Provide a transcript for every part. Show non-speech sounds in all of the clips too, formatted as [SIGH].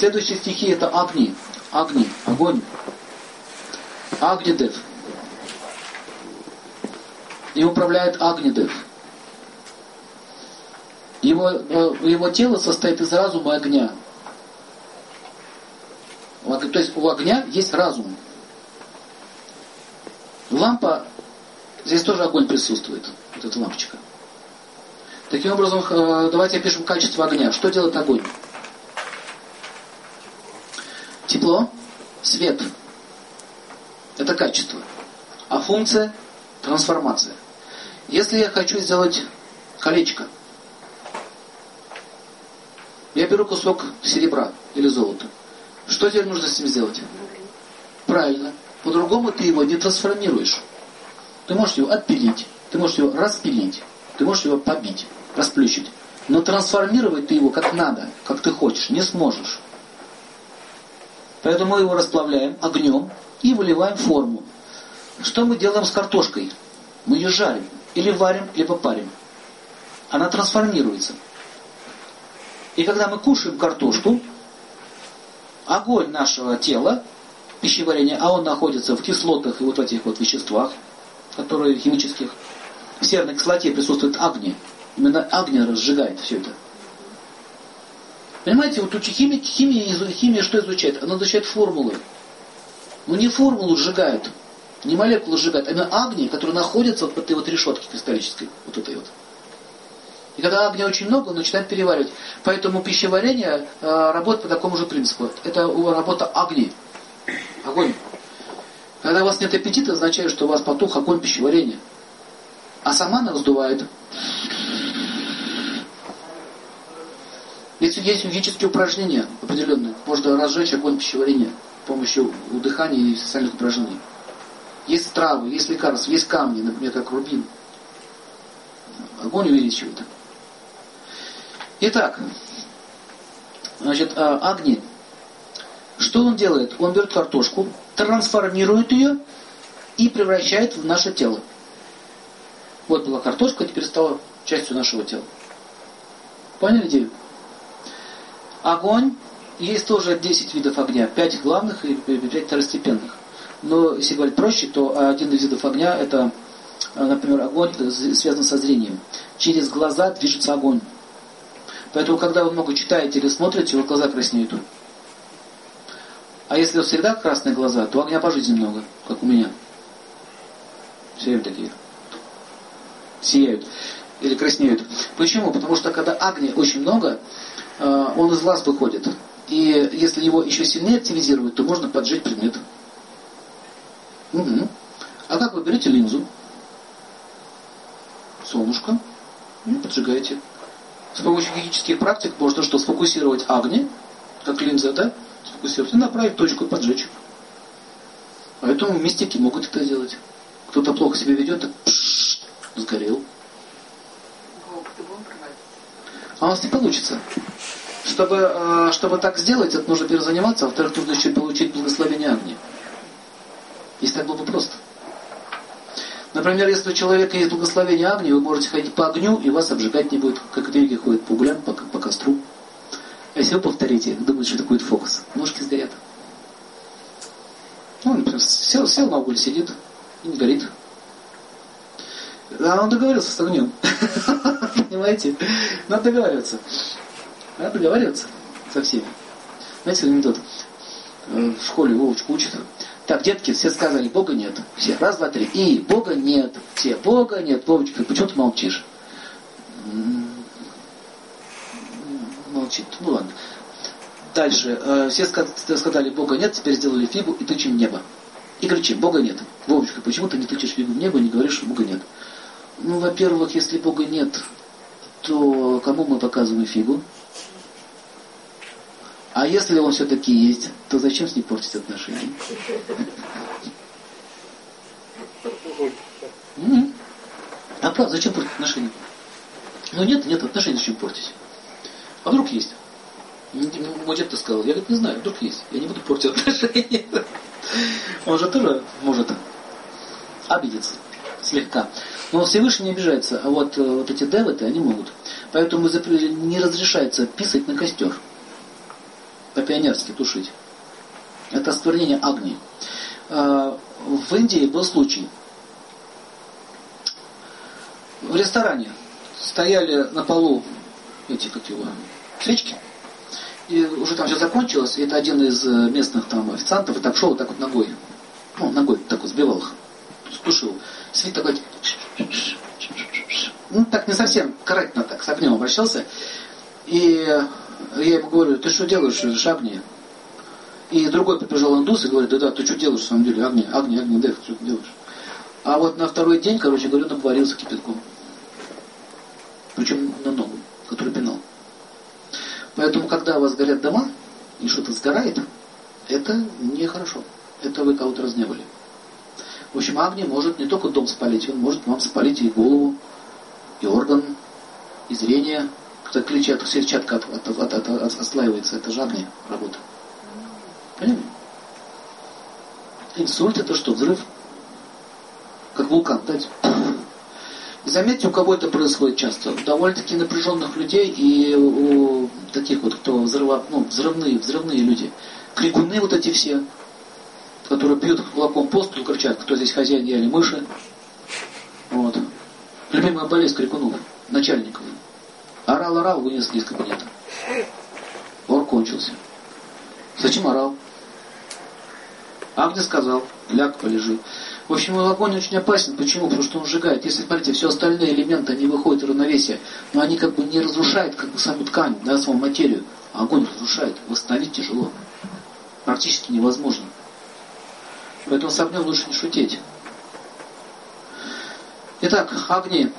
Следующие стихи это Агни. Агни, огонь. Агнидев. И управляет Агнидев. Его, э, его тело состоит из разума и огня. То есть у огня есть разум. Лампа, здесь тоже огонь присутствует, вот эта лампочка. Таким образом, э, давайте опишем качество огня. Что делает огонь? Тепло, свет. Это качество. А функция – трансформация. Если я хочу сделать колечко, я беру кусок серебра или золота. Что теперь нужно с ним сделать? Правильно. По-другому ты его не трансформируешь. Ты можешь его отпилить, ты можешь его распилить, ты можешь его побить, расплющить. Но трансформировать ты его как надо, как ты хочешь, не сможешь. Поэтому мы его расплавляем огнем и выливаем в форму. Что мы делаем с картошкой? Мы ее жарим. Или варим, либо парим. Она трансформируется. И когда мы кушаем картошку, огонь нашего тела, пищеварения, а он находится в кислотах и вот в этих вот веществах, которые химических, в серной кислоте присутствует огни. Именно огня разжигает все это. Понимаете, вот химия, химия, химия что изучает? Она изучает формулы. Но не формулу сжигают, не молекулы сжигают, а именно огни, которые находятся вот в этой вот решетке кристаллической, вот этой вот. И когда огня очень много, он начинает переваривать. Поэтому пищеварение э, работает по такому же принципу. Это работа огни. Огонь. Когда у вас нет аппетита, означает, что у вас потух огонь пищеварения. А сама она раздувает. Есть, есть физические упражнения определенные. Можно разжечь огонь пищеварения с помощью дыхания и социальных упражнений. Есть травы, есть лекарства, есть камни, например, как рубин. Огонь увеличивает. Итак, значит, а, огни. Что он делает? Он берет картошку, трансформирует ее и превращает в наше тело. Вот была картошка, теперь стала частью нашего тела. Поняли идею? Огонь, есть тоже 10 видов огня, 5 главных и 5 второстепенных. Но если говорить проще, то один из видов огня это, например, огонь связан со зрением. Через глаза движется огонь. Поэтому, когда вы много читаете или смотрите, у вас глаза краснеют. А если у вас всегда красные глаза, то огня по жизни много, как у меня. Все такие. Сияют. Или краснеют. Почему? Потому что когда огня очень много, Э, он из глаз выходит. И если его еще сильнее активизировать, то можно поджечь предмет. Угу. А как вы берете линзу, солнышко, и поджигаете. С помощью физических практик можно что, сфокусировать огни, как линза, да? Сфокусировать и направить точку, поджечь. Поэтому мистики могут это делать. Кто-то плохо себя ведет, так пш, сгорел. А у нас не получится. Чтобы, э, чтобы так сделать, это нужно первое заниматься, а во-вторых, нужно еще получить благословение огня. Если так было бы просто. Например, если у человека есть благословение огня, вы можете ходить по огню, и вас обжигать не будет, как греки ходят по углям, по, по костру. А если вы повторите, думаете, что это будет фокус, ножки сгорят. Ну, например, сел, сел на уголь, сидит и не горит. А он договорился с огнем. [LAUGHS] Понимаете? Надо договариваться. Надо договариваться со всеми. Знаете, анекдот? Э, в школе Вовочку учат. Так, детки, все сказали, Бога нет. Все, раз, два, три. И Бога нет. Все, Бога нет. Вовочка, почему ты молчишь? Молчит. Ну ладно. Дальше. Э, все сказали, Бога нет, теперь сделали фигу и тычем небо. И кричим, Бога нет. Вовочка, почему ты не тычешь фигу в небо и не говоришь, что Бога нет? Ну, во-первых, если Бога нет, то кому мы показываем фигу? А если он все-таки есть, то зачем с ним портить отношения? А правда, зачем портить отношения? Ну нет, нет отношений, зачем портить? А вдруг есть? Мой дед сказал, я говорит, не знаю, вдруг есть. Я не буду портить отношения. Он же тоже может обидеться слегка. Но Всевышний не обижается, а вот, э, вот эти девы они могут. Поэтому не разрешается писать на костер. по-пионерски тушить. Это осквернение огни. А, в Индии был случай. В ресторане стояли на полу эти, как его, свечки. И уже там все закончилось, и это один из э, местных там официантов и так шел так вот ногой. Ну, ногой так вот сбивал их. Тушил. Свет такой... Ну, так не совсем корректно так, с огнем обращался. И я ему говорю, ты что делаешь, шагни? И другой прибежал индус и говорит, да-да, ты что делаешь, на самом деле, огни, огни, огни, Дэв, что ты делаешь? А вот на второй день, короче говорю, наговорился кипятком. Причем на ногу, который пинал. Поэтому, когда у вас горят дома, и что-то сгорает, это нехорошо. Это вы кого-то разневали. В общем, огни может не только дом спалить, он может вам спалить и голову, и орган, и зрение. Когда клетчатка, сетчатка от, от, от, от, от, отслаивается, это же огни работа. Понимаете? Инсульт это что? Взрыв? Как вулкан, дать. Заметьте, у кого это происходит часто. У довольно-таки напряженных людей и у таких вот, кто взрыва, ну, взрывные, взрывные люди. Крикуны вот эти все, которые пьют кулаком по столу, кричат, кто здесь хозяин, я или мыши. Вот. Любимая болезнь крикунов, начальников. Орал-орал, вынесли из кабинета. Ор кончился. Зачем орал? Агнес сказал, ляг, полежи. В общем, огонь очень опасен. Почему? Потому что он сжигает. Если, смотрите, все остальные элементы, они выходят из равновесия, но они как бы не разрушают как бы саму ткань, да, саму материю. А огонь разрушает. Восстановить тяжело. Практически невозможно. Поэтому с огнем лучше не шутить. Итак, огни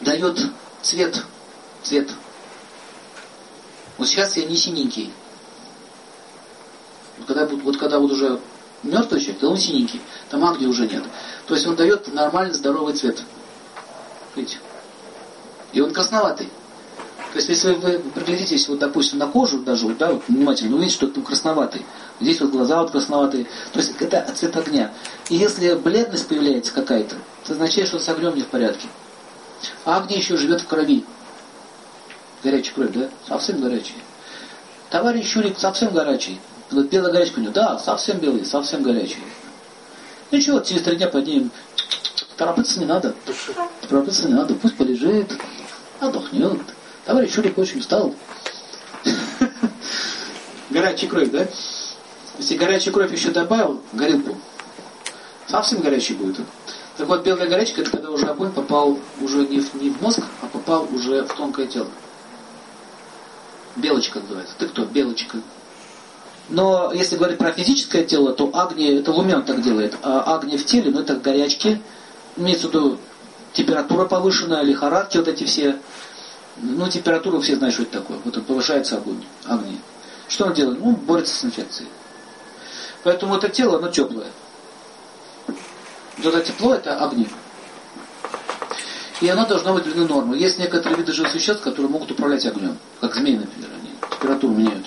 дает цвет. Цвет. Вот сейчас я не синенький. Вот когда, вот когда вот уже мертвый человек, то он синенький. Там агни уже нет. То есть он дает нормальный здоровый цвет. Видите? И он красноватый. То есть если вы приглядитесь, вот, допустим, на кожу даже, вот, да, вот, внимательно, увидите, что он красноватый. Здесь вот глаза вот красноватые. То есть это цвет огня. И если бледность появляется какая-то, это означает, что с огнем не в порядке. А огни еще живет в крови. Горячая кровь, да? Совсем горячая. Товарищ Юрик совсем горячий. Вот белая горячка у него, да, совсем белый, совсем горячий. Ничего, через три дня поднимем. Торопиться не надо. Торопиться не надо, пусть полежит, отдохнет. Товарищ Шурик очень устал. Горячая кровь, да? Если горячая кровь еще добавил, горелку, совсем горячий будет. Так вот, белая горячка, это когда уже огонь попал уже не в, не в мозг, а попал уже в тонкое тело. Белочка называется. Ты кто? Белочка. Но если говорить про физическое тело, то Агни, это Лумен так делает, а Агни в теле, ну это горячки, имеется в виду температура повышенная, лихорадки вот эти все. Ну, температура все знают, что это такое. Вот он повышается огонь, Агни. Что он делает? Ну, борется с инфекцией. Поэтому это тело, оно теплое. Вот это тепло, это огни. И оно должно быть длины нормы. Есть некоторые виды живых существ, которые могут управлять огнем. Как змеи, например, они температуру меняют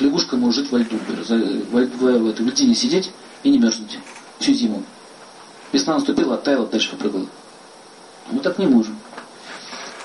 лягушка может жить во льду, в, в, в, в этой льдине сидеть и не мерзнуть всю зиму. Весна наступила, оттаяла, дальше попрыгала. Мы так не можем.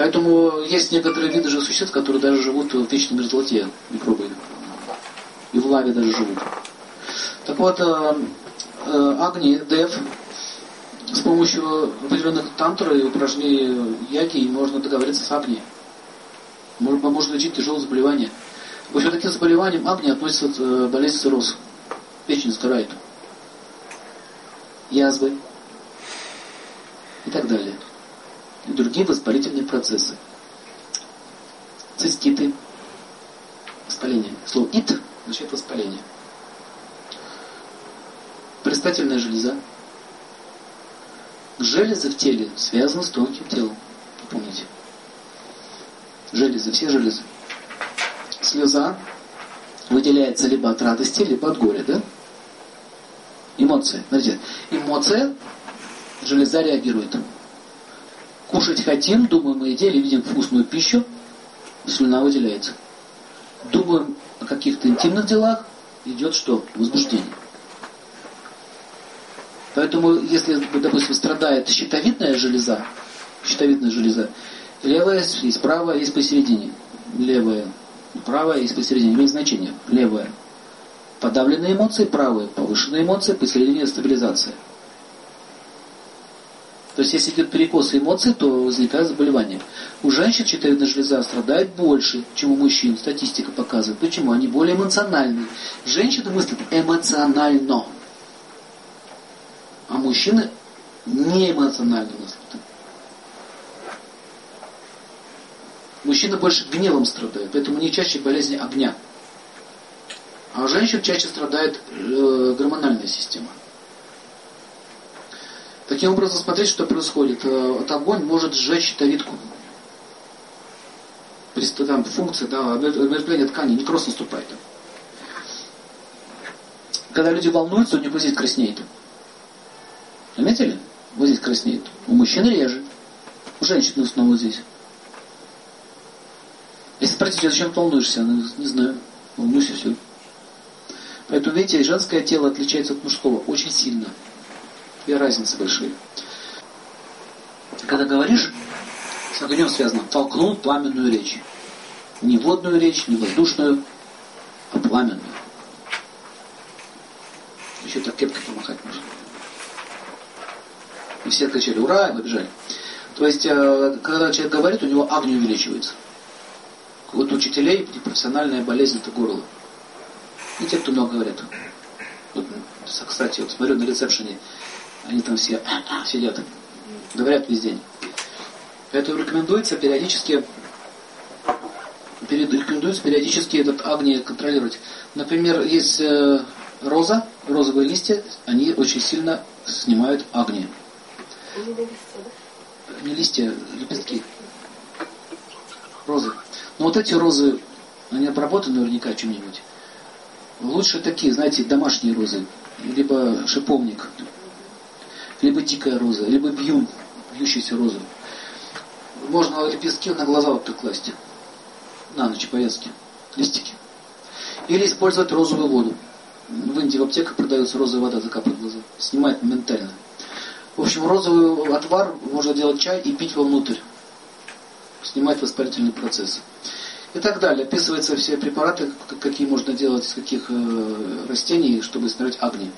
Поэтому есть некоторые виды же существ, которые даже живут в вечной мерзлоте, микробы. И в лаве даже живут. Так вот, э, э, Агни, Дев, с помощью определенных тантр и упражнений яги можно договориться с Агни. Можно, можно лечить тяжелые заболевания. В общем, таким заболеваниям Агни относится э, болезнь цирроз. Печень сгорает. Язвы. И так далее. И другие воспалительные процессы. Циститы. Воспаление. Слово ит означает воспаление. Предстательная железа. Железы в теле связаны с тонким телом. Помните? Железы, все железы слеза выделяется либо от радости, либо от горя, да? Эмоция. Смотрите, эмоция, железа реагирует. Кушать хотим, думаем о еде или видим вкусную пищу, слюна выделяется. Думаем о каких-то интимных делах, идет что? Возбуждение. Поэтому, если, допустим, страдает щитовидная железа, щитовидная железа, левая есть правая есть посередине. Левая Правая и посередине имеет значение. Левая. Подавленные эмоции правые, повышенные эмоции, посередине стабилизация. То есть, если идет перекос эмоций, то возникает заболевание. У женщин щитовидная железа страдает больше, чем у мужчин. Статистика показывает. Почему? Они более эмоциональные. Женщины мыслят эмоционально. А мужчины не эмоционально мыслят. Мужчины больше гневом страдают, поэтому не чаще болезни огня. А у женщин чаще страдает э, гормональная система. Таким образом, смотреть, что происходит. Э, вот огонь может сжечь щитовидку. Там функция, да, омертвление ткани, некроз наступает. Когда люди волнуются, у них здесь краснеет. Заметили? Здесь краснеет. У мужчин реже. У женщин вот здесь. Если спросите, зачем ты волнуешься? Она, не знаю. Волнуюсь и все. Поэтому, видите, женское тело отличается от мужского очень сильно. Две разницы большие. Когда говоришь, с огнем связано, толкнул пламенную речь. Не водную речь, не воздушную, а пламенную. Еще так кепкой помахать можно. И все кричали, ура, и побежали. То есть, э, когда человек говорит, у него огонь увеличивается. Вот учителей профессиональная болезнь это горло. И те, кто много говорят. Вот, кстати, вот смотрю на ресепшене, они там все [CLEARS THROAT] сидят, говорят весь день. Поэтому рекомендуется периодически рекомендуется периодически этот агни контролировать. Например, есть э, роза, розовые листья, они очень сильно снимают агни. Не листья, лепестки. Розы. Но вот эти розы, они обработаны наверняка чем-нибудь. Лучше такие, знаете, домашние розы. Либо шиповник, либо дикая роза, либо бьюн, бьющаяся роза. Можно лепестки на глаза вот так класть. На ночь повязки, листики. Или использовать розовую воду. В Индии в аптеках продается розовая вода, закапывает глаза. Снимает моментально. В общем, розовый отвар можно делать чай и пить вовнутрь снимать воспалительный процесс. И так далее. Описываются все препараты, какие можно делать из каких э, растений, чтобы снять огни.